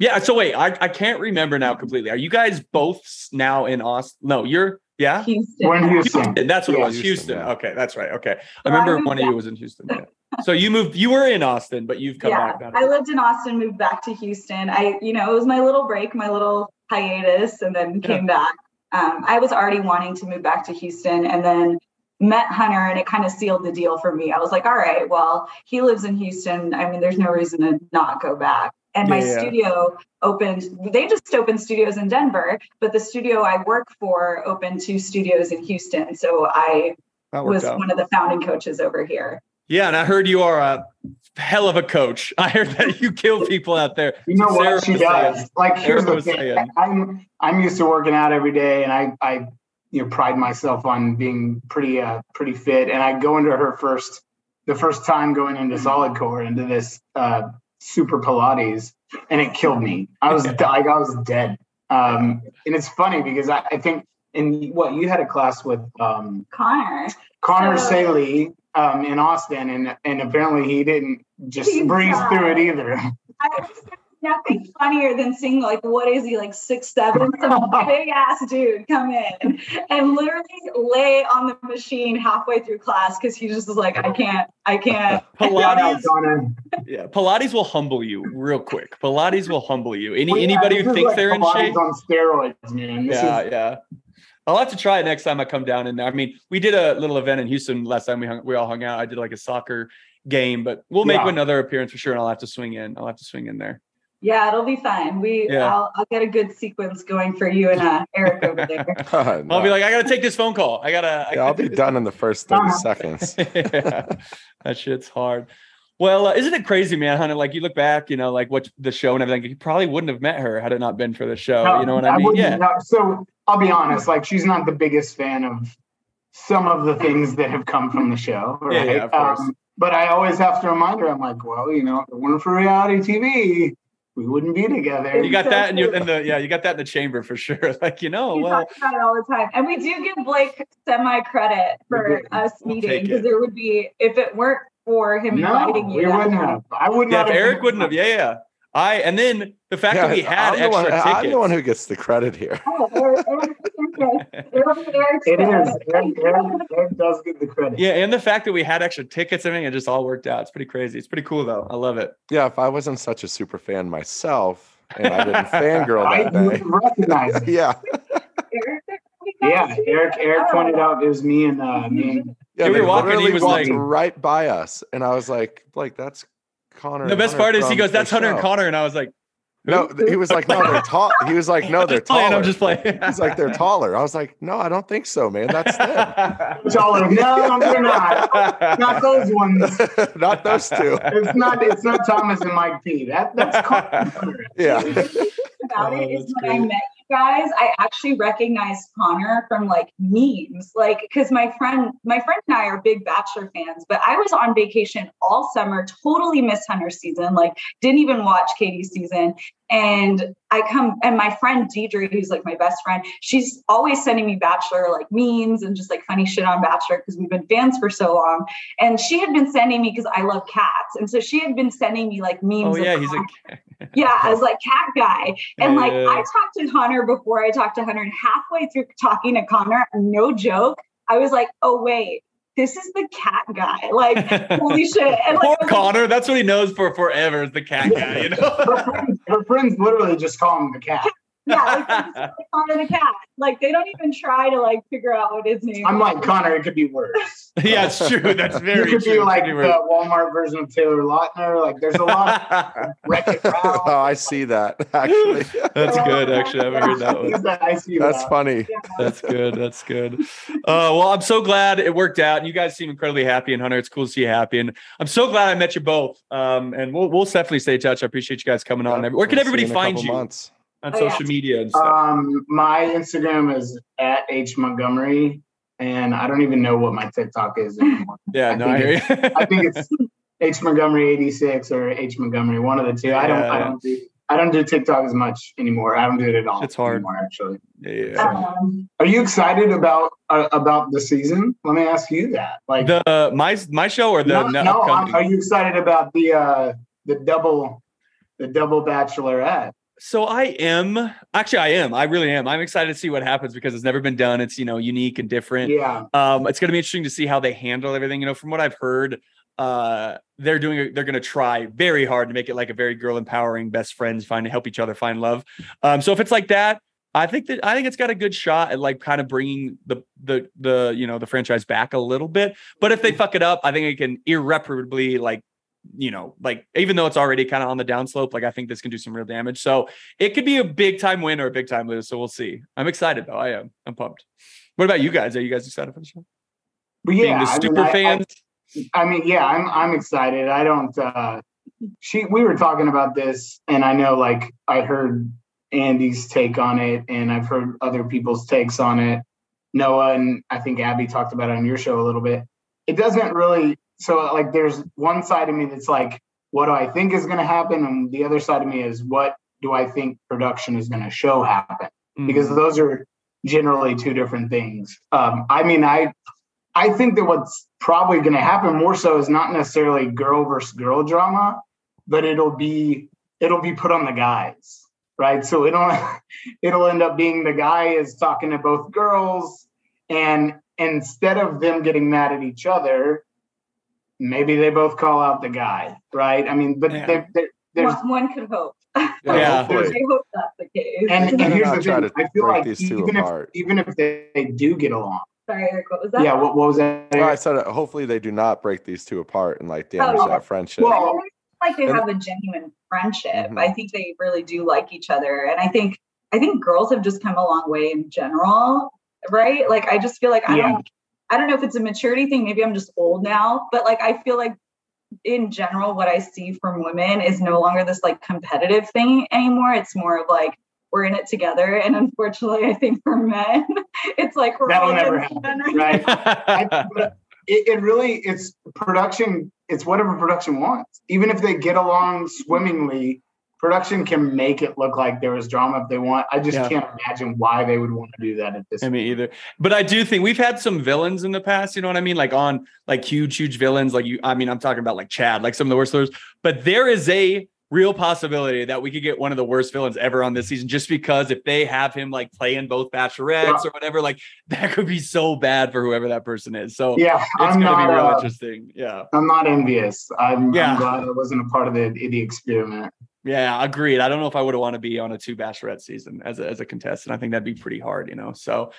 yeah. So wait, I, I can't remember now completely. Are you guys both now in Austin? No, you're yeah. Houston. We're in Houston. Houston. That's what it was. Houston, Houston. yeah. Okay, that's right. Okay, I So I remember moved one of you was in Houston. Yeah. So you moved. You were in Austin, but you've come yeah, back. I lived in Austin, moved back to Houston. I, you know, it was my little break, my little hiatus, and then came back. Um, I was already wanting to move back to Houston, and then met Hunter, and it kind of sealed the deal for me. I was like, all right, well, he lives in Houston. I mean, there's no reason to not go back. And my Yeah, yeah. studio opened. They just opened studios in Denver, but the studio I work for opened two studios in Houston. So I was out. one of the founding coaches over here. Yeah, and I heard you are a hell of a coach. I heard that you kill people out there. You know Sarah what she does? saying. Like here's Sarah the thing. saying. I'm I'm used to working out every day, and I I you know pride myself on being pretty uh pretty fit. And I go into her first the first time going into solid core into this uh super Pilates, and it killed me. I was like I was dead. Um, and it's funny because I, I think in what you had a class with um Connor. Connor So- Saeli um, in Austin, and and apparently he didn't just breeze not. through it either. I was nothing funnier than seeing like what is he like six seven some big ass dude come in and literally lay on the machine halfway through class because he just was like I can't I can't Pilates, yeah, Pilates will humble you real quick. Pilates will humble you. Any Well, yeah, anybody who thinks like they're in shape, on steroids, man. This yeah, is, yeah. I'll have to try it next time I come down in there. I mean, we did a little event in Houston last time we hung, we all hung out. I did like a soccer game, but we'll make Yeah. another appearance for sure, and I'll have to swing in. I'll have to swing in there. Yeah it'll be fine we Yeah. I'll, I'll get a good sequence going for you and uh, Eric over there I'll be like, I gotta take this phone call. I gotta. I yeah, I'll gotta be done in the first 30 Uh-huh. seconds. yeah, that shit's hard. Well, uh, isn't it crazy, man? Hunter, like you look back, you know, like what the show and everything. You probably wouldn't have met her had it not been for the show. No, you know what I mean? wouldn't- Yeah. so I'll be honest, like she's not the biggest fan of some of the things that have come from the show. Yeah, Right? yeah, of course. Um, but I always have to remind her, I'm like, well, you know, if it weren't for reality TV, we wouldn't be together. You got that in your in the yeah, you got that in the chamber for sure. Like you know, we well, talk about it all the time and we do give Blake semi credit for us meeting because there would be if it weren't for him no, inviting you we wouldn't time. have. I wouldn't. if have Eric wouldn't have, yeah, yeah. I and then the fact that we had I'm the, extra one, tickets. I'm the one who gets the credit here. Oh, Eric- Eric- It'll be Eric's It is. does get the credit. yeah, and the fact that we had extra tickets and everything, it just all worked out. It's pretty crazy. It's pretty cool though. I love it. Yeah, if I wasn't such a super fan myself and I didn't fangirl I that would day. recognize it. Yeah. Yeah, Eric. Eric pointed out it was me and uh, me and Yeah, we were walking, he was walked like- right by us. And I was like, like, that's Connor. The best Hunter part is he goes, "That's Hunter and. Connor," and I was like, No, he was like, no, they're tall. He was like, no, they're just playing, taller. I'm just playing. He's like, they're taller. I was like, no, I don't think so, man. That's them. taller. No, they're not. Not those ones. Not those two. It's not. It's not Thomas and Mike P. That that's Connor. Yeah. about Oh, it is that's when I great. met you guys, I actually recognized Connor from like memes, like because my friend, my friend and I are big Bachelor fans, but I was on vacation all summer, totally missed Hunter season, like didn't even watch Katie's season. And I come and my friend Deidre, who's like my best friend, she's always sending me Bachelor like memes and just like funny shit on Bachelor because we've been fans for so long. And she had been sending me because I love cats. And so she had been sending me like memes. oh yeah, he's a Connor. yeah, was like cat guy. And like I talked to Hunter before I talked to Hunter, and halfway through talking to Connor, no joke, I was like, oh wait, this is the cat guy. Like, holy shit. And Poor like, I was like, Connor. That's what he knows for forever is the cat guy. You know. her friends literally just call him the cat. Yeah, like, this like Connor the cat. Like they don't even try to like figure out what his name I'm is. like Connor. It could be worse. yeah, it's true. That's You very could true. be like the worse. Walmart version of Taylor Lautner. Like there's a lot of Wreck oh, I see that actually. That's good. Actually, I haven't heard that one. I see That's that. funny. That's good. That's good. Uh, well, I'm so glad it worked out. And you guys seem incredibly happy. And Hunter, it's cool to see you happy. And I'm so glad I met you both. Um, and we'll we'll definitely stay in touch. I appreciate you guys coming on. Where can We'll see everybody in a find you Months. On Oh, yeah. social media and stuff? Um, my Instagram is at H Montgomery, and I don't even know what my TikTok is anymore. yeah, I no, I think hear you. I think it's H Montgomery 86 or H Montgomery, one of the two. I don't I don't do I don't do TikTok as much anymore. I don't do it at all. It's hard. anymore, actually. yeah, yeah. Um, Are you excited about uh, about the season? Let me ask you that. Like The uh, my my show or the no, no, no, upcoming? I'm- are you excited about the uh the double the double bachelorette? So I am actually I am. I really am. I'm excited to see what happens because it's never been done. It's you know unique and different. Yeah. um it's going to be interesting to see how they handle everything. You know from what I've heard uh they're doing they're going to try very hard to make it like a very girl empowering best friends find help each other find love. Um so if it's like that I think that I think it's got a good shot at like kind of bringing the the the you know the franchise back a little bit. But if they fuck it up I think it can irreparably like you know, like even though it's already kind of on the downslope, like I think this can do some real damage. So it could be a big time win or a big time lose. So we'll see. I'm excited though. I am. I'm pumped. What about you guys? Are you guys excited for the show? But Being yeah, the I mean, super I- I- fans. I mean, yeah, I'm I'm excited. I don't. uh She we were talking about this, and I know like I heard Andy's take on it, and I've heard other people's takes on it. Noah and I think Abby talked about it on your show a little bit. It doesn't really. So like, there's one side of me that's like, what do I think is going to happen, and the other side of me is what do I think production is going to show happen? Because Mhm. those are generally two different things. Um, I mean, I I think that what's probably going to happen more so is not necessarily girl versus girl drama, but it'll be it'll be put on the guys, right? So it'll it'll end up being the guy is talking to both girls, and instead of them getting mad at each other, maybe they both call out the guy, right? I mean, but Yeah. there- there- there's one, one could hope. Yeah. hopefully. I hope that's the case. and, and here's the thing, I feel like even if apart. even if they, they do get along, Sorry, Eric, what was that? yeah. What, what was that? Well, I said uh, hopefully they do not break these two apart and like damage Oh. that friendship. Well, I like they have a genuine friendship. Mhm. I think they really do like each other, and I think I think girls have just come a long way in general, right? Like I just feel like I Yeah. don't I don't know if it's a maturity thing. Maybe I'm just old now, but like I feel like in general, what I see from women is no longer this like competitive thing anymore. It's more of like we're in it together, and unfortunately, I think for men, it's like we're That'll all never happen, right? I, it, it really it's production it's whatever production wants even if they get along swimmingly production can make it look like there was drama if they want i just Yeah. can't imagine why they would want to do that at this I mean, either. But I do think we've had some villains in the past. You know what I mean? Like on like huge, huge villains. Like you. I mean, I'm talking about like Chad, like some of the worst villains. But there is a real possibility that we could get one of the worst villains ever on this season, just because if they have him like playing both bachelorettes or whatever, like that could be so bad for whoever that person is. So yeah it's i'm gonna not be real uh, interesting. Yeah. i'm not envious I'm, Yeah. I'm glad i wasn't a part of the the experiment Yeah, agreed. I don't know if I would want to be on a two bachelorette season as a, as a contestant. I think that'd be pretty hard, you know. So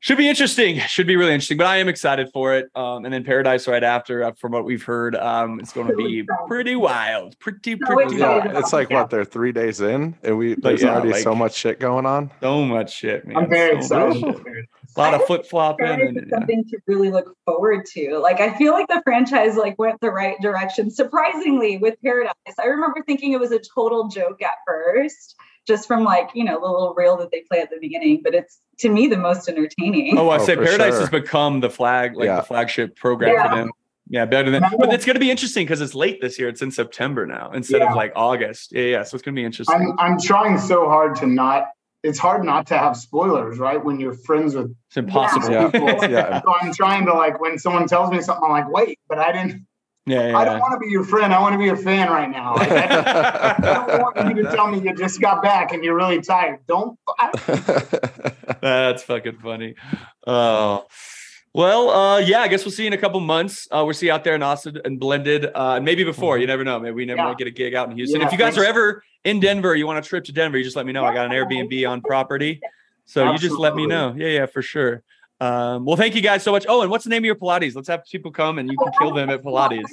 should be interesting. Should be really interesting. But I am excited for it. Um, and then Paradise right after, uh, from what we've heard, um, it's going to be pretty wild, pretty pretty excited. wild. it's like Yeah. what they're three days in, and we there's yeah, already like- so much shit going on. So much shit, man. i'm very So excited. A lot of flip flopping. Paradise And, something to really look forward to. Like I feel like the franchise like went the right direction. Surprisingly, with Paradise, I remember thinking it was a total joke at first, just from like you know the little reel that they play at the beginning. But it's to me the most entertaining. Oh, I Oh, say Paradise sure. has become the flag, like Yeah. the flagship program for Yeah. them. Yeah, better than. But it's going to be interesting because it's late this year. It's in September now instead Yeah. of like August. Yeah, yeah. So it's going to be interesting. i'm i'm trying so hard to not it's hard not to have spoilers right when you're friends with It's impossible. Yeah. people Yeah. so i'm trying to like when someone tells me something i'm like wait but i didn't Yeah, yeah. I don't want to be your friend. I want to be your fan right now. Like, I, I don't want you to tell me you just got back and you're really tired. Don't. That's fucking funny. Oh. Well, uh, yeah, I guess we'll see you in a couple months. Uh, we'll see you out there in Austin and blended. Uh, and maybe before, you never know. Maybe we never Yeah. might get a gig out in Houston. Yeah, if you guys are ever in Denver, you want a trip to Denver, you just let me know. I got an Airbnb on property. So you just let me know. Yeah, yeah, for sure. Um, well, thank you guys so much. Oh, and what's the name of your Pilates? Let's have people come and you can kill them at Pilates.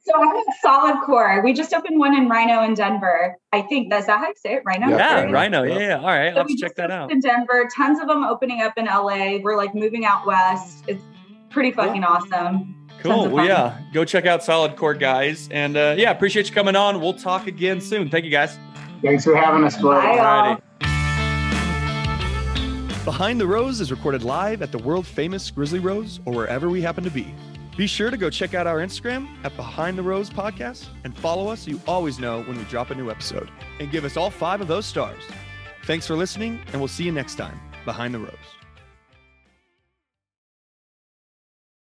So I'm at Solid Core. We just opened one in RiNo in Denver. I think that's that how you say it, RiNo. Yeah, Yeah, RiNo. RiNo. Yeah, Yeah. yeah. All right, So let's check that out. In Denver, tons of them opening up in LA. We're like moving out west. It's pretty fucking awesome. Cool. Well, yeah, go check out Solid Core, guys. And uh, yeah, appreciate you coming on. We'll talk again soon. Thank you, guys. thanks for having us, Blake. Bye, y'all. Alrighty. Behind the Rose is recorded live at the world famous Grizzly Rose or wherever we happen to be. Be sure to go check out our Instagram at Behind the Rose Podcast and follow us so you always know when we drop a new episode. And give us all five of those stars. Thanks for listening, and we'll see you next time. Behind the Rose.